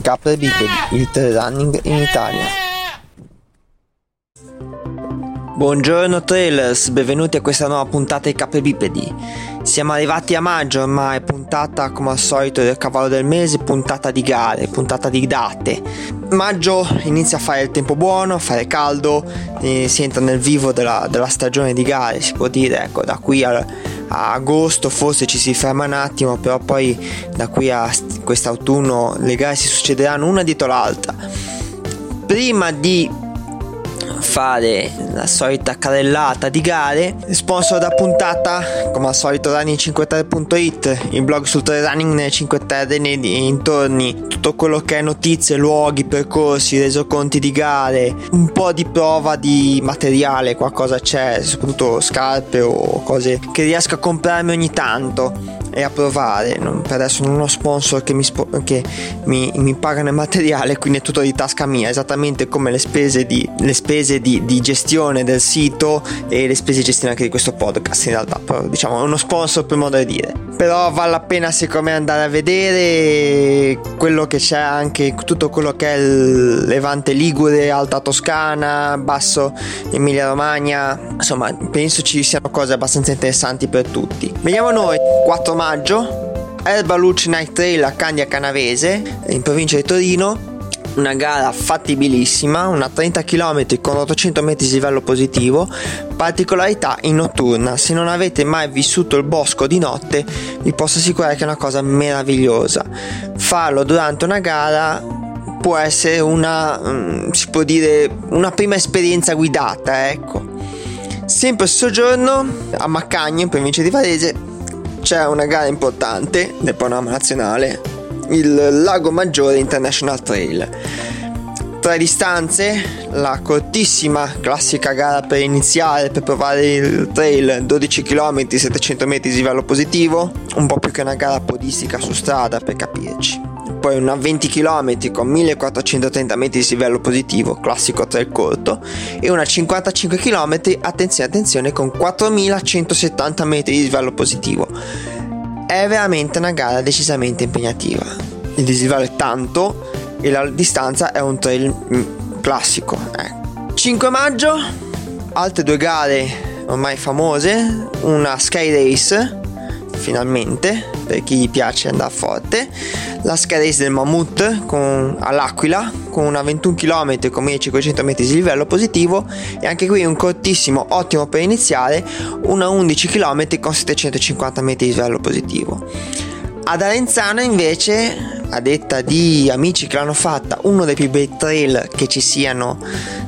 Capre bipedi, il trail running in Italia. Buongiorno trailers, benvenuti a questa nuova puntata di Capre bipedi. Siamo arrivati a maggio ormai, puntata come al solito del cavallo del mese, puntata di gare, puntata di date. Maggio inizia a fare il tempo buono, a fare caldo, si entra nel vivo della, della stagione di gare, si può dire, ecco, da qui al, a agosto forse ci si ferma un attimo, però poi da qui a quest'autunno le gare si succederanno una dietro l'altra. Prima di fare la solita carrellata di gare. Sponsor da puntata, come al solito, running53.it, il blog sul trail running nelle 5 Terre nei dintorni, tutto quello che è notizie, luoghi, percorsi, resoconti di gare, un po' di prova di materiale, qualcosa c'è, soprattutto scarpe o cose che riesco a comprarmi ogni tanto e a provare. Non, per adesso non ho sponsor che, mi, spo- che mi, mi, pagano il materiale, quindi è tutto di tasca mia, esattamente come le spese, di, le spese di, di, gestione del sito e le spese di gestione anche di questo podcast. In realtà, però, diciamo, uno sponsor per modo di dire. Però vale la pena secondo me andare a vedere quello che c'è anche, tutto quello che è il Levante Ligure, Alta Toscana, Basso Emilia Romagna. Insomma, penso ci siano cose abbastanza interessanti per tutti. Vediamo noi, 4 maggio maggio, Erba Luce Night Trail a Candia Canavese, in provincia di Torino. Una gara fattibilissima, una 30 km con 800 metri di livello positivo, particolarità in notturna. Se non avete mai vissuto il bosco di notte, vi posso assicurare che è una cosa meravigliosa. Farlo durante una gara può essere una, mm, si può dire, una prima esperienza guidata, ecco. Sempre soggiorno a Maccagno, in provincia di Varese, c'è una gara importante del panorama nazionale, il Lago Maggiore International Trail. Tre distanze, la cortissima classica gara per iniziare, per provare il trail, 12 km, 700 metri di livello positivo, un po' più che una gara podistica su strada per capirci poi una 20 km con 1430 metri di livello positivo, classico trail corto, e una 55 km, attenzione attenzione, con 4170 metri di livello positivo. È veramente una gara decisamente impegnativa. Il dislivello è tanto e la distanza è un trail mm, classico. Eh. 5 maggio, altre due gare ormai famose, una Sky Race finalmente per chi piace andare forte. La Sky Race del Mammut con, all'Aquila con una 21 km con 1500 metri di livello positivo. E anche qui un cortissimo ottimo per iniziare una 11 km con 750 metri di livello positivo. Ad Arenzano invece a detta di amici che l'hanno fatta uno dei più bei trail che ci siano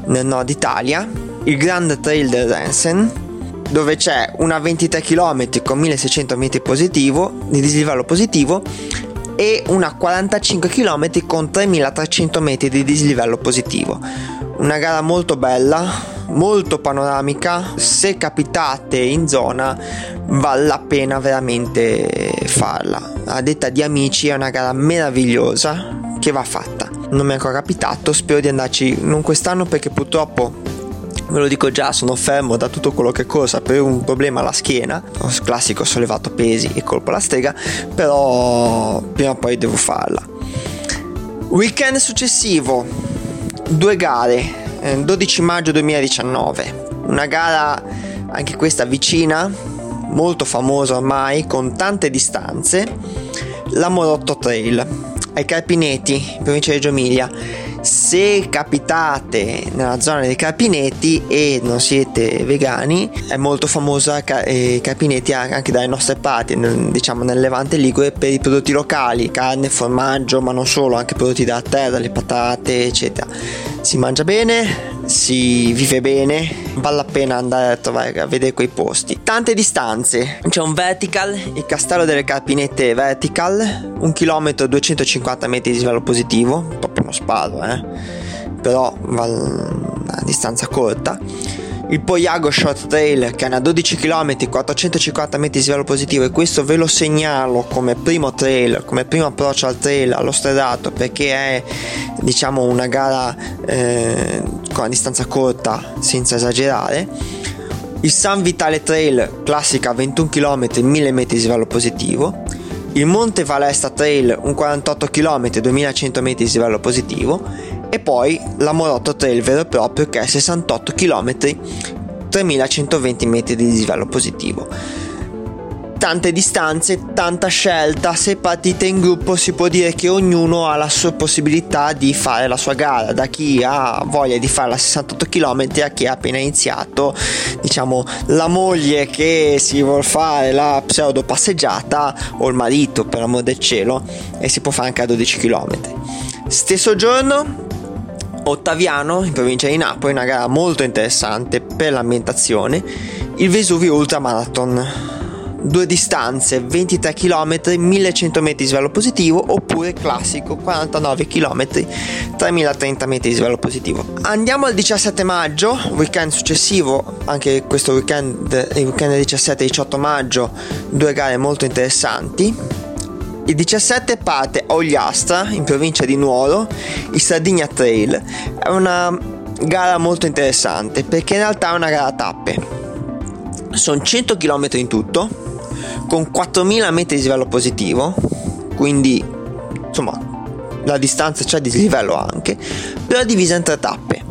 nel nord Italia il Grand Trail del Rensen dove c'è una 23 km con 1600 metri positivo, di dislivello positivo e una 45 km con 3300 metri di dislivello positivo. Una gara molto bella, molto panoramica, se capitate in zona vale la pena veramente farla. A detta di amici è una gara meravigliosa che va fatta. Non mi è ancora capitato, spero di andarci non quest'anno perché purtroppo Ve lo dico già, sono fermo da tutto quello che cosa per un problema alla schiena. Classico sollevato pesi e colpo alla strega, però prima o poi devo farla. Weekend successivo, due gare, 12 eh, maggio 2019. Una gara anche questa vicina, molto famosa ormai, con tante distanze. La Morotto Trail ai Carpineti, provincia di Reggio Emilia se capitate nella zona dei Carpinetti e non siete vegani, è molto famosa eh, Carpinetti anche dalle nostre parti, diciamo nel Levante Ligure, per i prodotti locali, carne, formaggio, ma non solo, anche prodotti della terra, le patate, eccetera. Si mangia bene, si vive bene, vale la pena andare a trovare a vedere quei posti. Tante distanze, c'è un vertical, il castello delle Carpinette vertical, un chilometro 250 metri di livello positivo, uno sparo, eh? però a distanza corta. il Poyago Short Trail che ha 12 km, 450 metri di livello positivo e questo ve lo segnalo come primo trail, come primo approccio al trail, allo stradato perché è diciamo una gara eh, con una distanza corta senza esagerare. Il San Vitale Trail classica 21 km, 1000 metri di livello positivo. Il Monte Valesta Trail un 48 km, 2100 metri di livello positivo e poi la Morotto Trail vero e proprio che è 68 km 3120 metri di dislivello positivo tante distanze, tanta scelta. Se partite in gruppo si può dire che ognuno ha la sua possibilità di fare la sua gara, da chi ha voglia di fare la 68 km a chi ha appena iniziato, diciamo la moglie che si vuole fare la pseudo passeggiata o il marito per amor del cielo e si può fare anche a 12 km. Stesso giorno Ottaviano, in provincia di Napoli, una gara molto interessante per l'ambientazione, il Vesuvio Ultramarathon. Due distanze, 23 km, 1100 metri di svelo positivo, oppure classico, 49 km, 3030 metri di svelo positivo. Andiamo al 17 maggio, weekend successivo, anche questo weekend, il weekend del 17 e 18 maggio, due gare molto interessanti il 17 parte a Ogliastra, in provincia di Nuoro, il Sardinia Trail. È una gara molto interessante perché in realtà è una gara a tappe. Sono 100 km in tutto, con 4000 metri di livello positivo, quindi insomma la distanza c'è di livello anche, però divisa in tre tappe.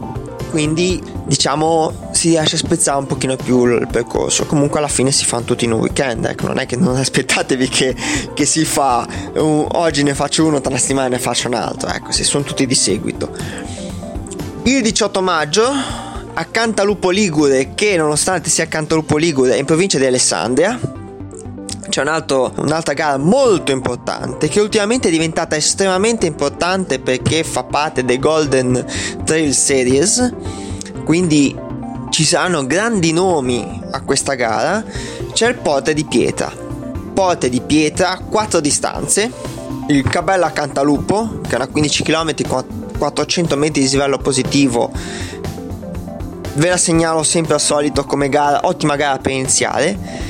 Quindi diciamo si riesce a spezzare un pochino più il percorso comunque alla fine si fanno tutti in un weekend ecco non è che non aspettatevi che, che si fa un, oggi ne faccio uno tra una settimana ne faccio un altro ecco si sono tutti di seguito il 18 maggio a Cantalupo Ligure che nonostante sia Cantalupo Ligure è in provincia di Alessandria c'è un altro, un'altra gara molto importante che ultimamente è diventata estremamente importante perché fa parte dei Golden Trail Series quindi ci saranno grandi nomi a questa gara. C'è il Porte di Pietra. Porte di Pietra, quattro distanze. Il Cabella Cantalupo, che è una 15 km con 400 metri di livello positivo. Ve la segnalo sempre al solito come gara, ottima gara per iniziare.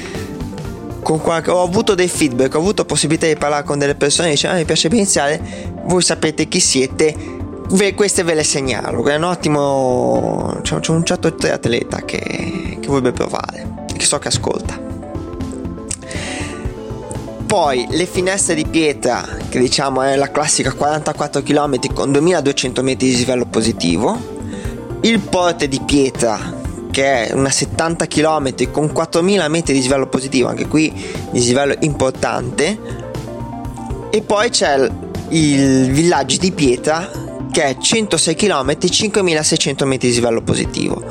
Qualche, ho avuto dei feedback, ho avuto possibilità di parlare con delle persone che dicono ah, mi piace iniziare, voi sapete chi siete, Ve, queste ve le segnalo, è un ottimo... C'è, c'è un certo atleta che, che vorrebbe provare, che so che ascolta. Poi le finestre di pietra, che diciamo è la classica 44 km con 2200 metri di livello positivo. Il porte di pietra, che è una 70 km con 4000 metri di livello positivo, anche qui di livello importante. E poi c'è il villaggio di pietra che è 106 km 5600 metri di livello positivo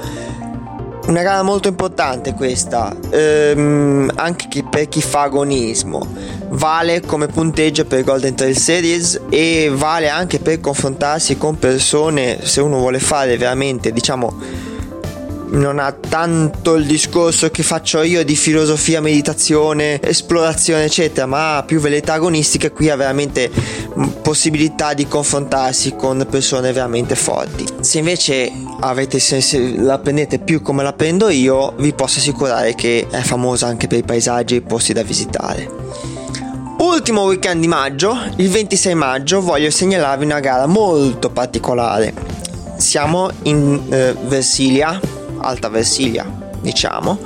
una gara molto importante questa ehm, anche per chi fa agonismo vale come punteggio per Golden Trail Series e vale anche per confrontarsi con persone se uno vuole fare veramente diciamo non ha tanto il discorso che faccio io di filosofia, meditazione, esplorazione, eccetera, ma ha più velleità agonistiche. Qui ha veramente possibilità di confrontarsi con persone veramente forti. Se invece avete, se la prendete più come la prendo io, vi posso assicurare che è famosa anche per i paesaggi e i posti da visitare. Ultimo weekend di maggio, il 26 maggio, voglio segnalarvi una gara molto particolare. Siamo in eh, Versilia, Alta Versilia, diciamo,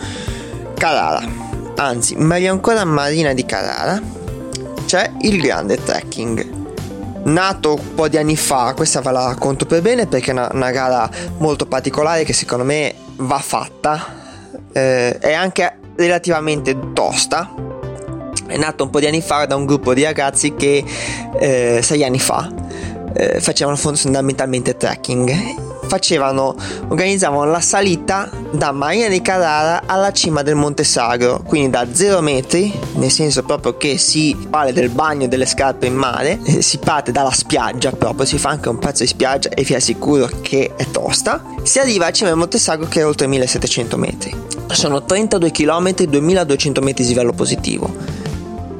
Carrara, anzi, meglio ancora Marina di Carrara, c'è il grande trekking. Nato un po' di anni fa, questa ve la racconto per bene perché è una, una gara molto particolare che secondo me va fatta, eh, è anche relativamente tosta, è nato un po' di anni fa da un gruppo di ragazzi che eh, sei anni fa eh, facevano fondamentalmente trekking facevano, organizzavano la salita da Marina di Carrara alla cima del Monte Sagro, quindi da 0 metri, nel senso proprio che si parla del bagno delle scarpe in mare, eh, si parte dalla spiaggia proprio, si fa anche un pezzo di spiaggia e vi assicuro che è tosta, si arriva a cima del Monte Sagro che è oltre 1700 metri. Sono 32 km, 2200 metri di livello positivo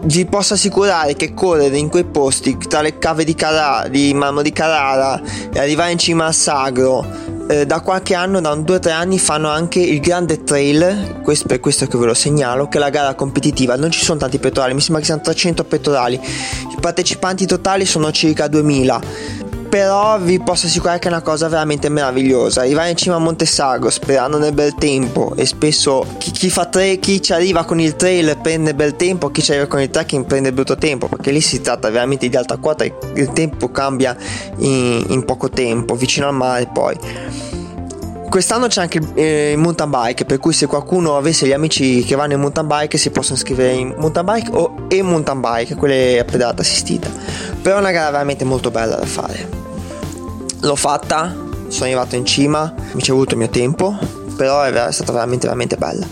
vi posso assicurare che correre in quei posti tra le cave di, Carrara, di Marmo di Carrara e arrivare in cima al Sagro eh, da qualche anno, da o tre anni, fanno anche il grande trail, questo, per questo che ve lo segnalo, che è la gara competitiva. Non ci sono tanti pettorali, mi sembra che siano 300 pettorali. I partecipanti totali sono circa 2000 però vi posso assicurare che è una cosa veramente meravigliosa. Arrivare in cima a Monte Sargo sperando nel bel tempo e spesso chi, chi, tre, chi ci arriva con il trail prende bel tempo, chi ci arriva con il trekking prende brutto tempo, perché lì si tratta veramente di alta quota e il tempo cambia in, in poco tempo, vicino al mare poi. Quest'anno c'è anche eh, il mountain bike, per cui se qualcuno avesse gli amici che vanno in mountain bike si possono iscrivere in mountain bike o e mountain bike, quelle a pedalata assistita. Però è una gara veramente molto bella da fare l'ho fatta, sono arrivato in cima, mi ci è voluto il mio tempo, però è stata veramente veramente bella.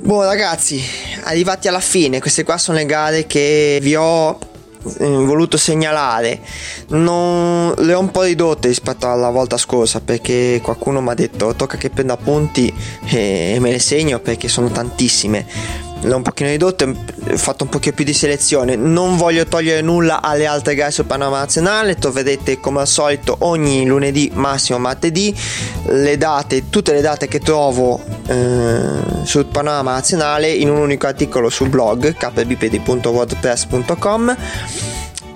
Buon ragazzi, arrivati alla fine, queste qua sono le gare che vi ho voluto segnalare. Non, le ho un po' ridotte rispetto alla volta scorsa perché qualcuno mi ha detto tocca che prenda appunti e me le segno perché sono tantissime un pochino ridotto, ho fatto un pochino più di selezione. Non voglio togliere nulla alle altre gare sul panorama nazionale. Troverete come al solito ogni lunedì, massimo martedì, le date, tutte le date che trovo eh, sul panorama nazionale in un unico articolo sul blog kbpd.wordpress.com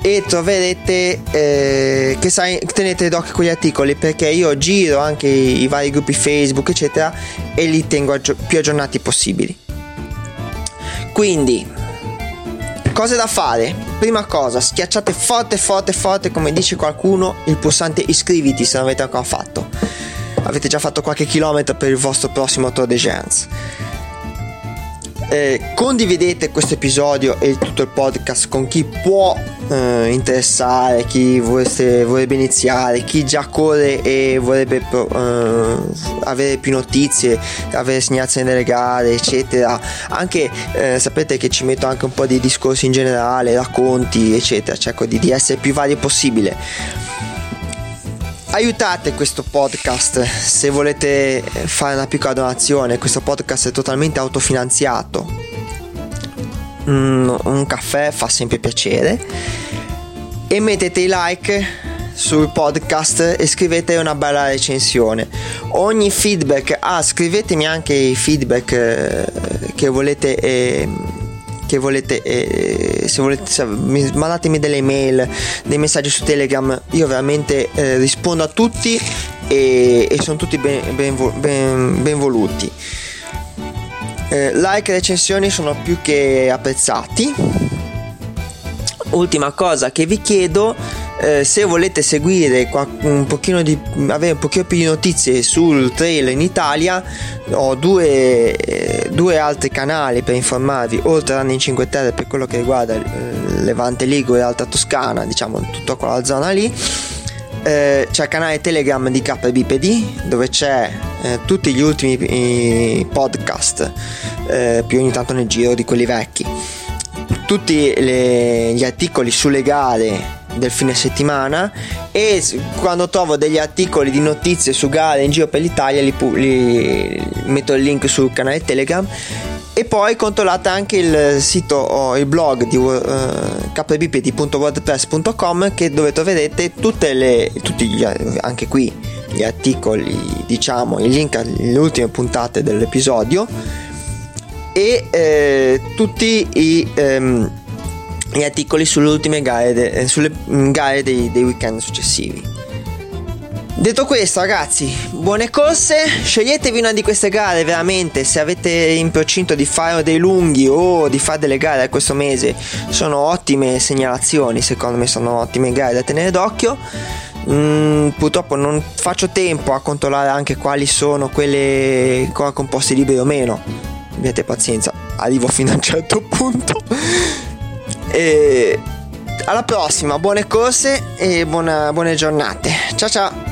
e troverete eh, che sai, tenete d'occhio quegli articoli perché io giro anche i, i vari gruppi Facebook eccetera e li tengo aggi- più aggiornati possibili quindi, cose da fare? Prima cosa, schiacciate forte, forte, forte, come dice qualcuno, il pulsante iscriviti se non avete ancora fatto. Avete già fatto qualche chilometro per il vostro prossimo Tour de Gens eh, condividete questo episodio e tutto il podcast con chi può eh, interessare, chi vorreste, vorrebbe iniziare, chi già corre e vorrebbe eh, avere più notizie, avere segnalazioni delle gare, eccetera. Anche eh, sapete che ci metto anche un po' di discorsi in generale, racconti, eccetera. Cerco di, di essere più vario possibile aiutate questo podcast se volete fare una piccola donazione. Questo podcast è totalmente autofinanziato. Mm, un caffè fa sempre piacere. E mettete i like sul podcast e scrivete una bella recensione. Ogni feedback, ah, scrivetemi anche i feedback eh, che volete. Eh, che volete, eh, se volete se, mandatemi delle email, dei messaggi su Telegram, io veramente eh, rispondo a tutti e, e sono tutti ben, ben, ben, ben voluti. Eh, like e recensioni sono più che apprezzati. Ultima cosa che vi chiedo eh, se volete seguire un pochino di, avere un pochino più di notizie sul trail in Italia ho due, eh, due altri canali per informarvi oltre a Running 5 Terre per quello che riguarda eh, Levante Ligure e Alta Toscana diciamo tutta quella zona lì eh, c'è il canale Telegram di KBPD dove c'è eh, tutti gli ultimi podcast eh, più ogni tanto nel giro di quelli vecchi. Tutti le, gli articoli sulle gare del fine settimana e quando trovo degli articoli di notizie su gare in giro per l'Italia li, li metto il link sul canale Telegram e poi controllate anche il sito o il blog di uh, eh, kbpd.wordpress.com che dove troverete tutte le tutti gli, anche qui gli articoli diciamo il link alle ultime puntate dell'episodio e eh, tutti i ehm, gli articoli sulle ultime gare, de, eh, sulle mm, gare dei, dei weekend successivi. Detto questo, ragazzi, buone corse. Sceglietevi una di queste gare veramente. Se avete in procinto di fare dei lunghi o di fare delle gare questo mese, sono ottime segnalazioni. Secondo me, sono ottime gare da tenere d'occhio. Mm, purtroppo non faccio tempo a controllare anche quali sono quelle con posti liberi o meno. Abbiate pazienza, arrivo fino a un certo punto. E alla prossima, buone corse e buona, buone giornate. Ciao ciao!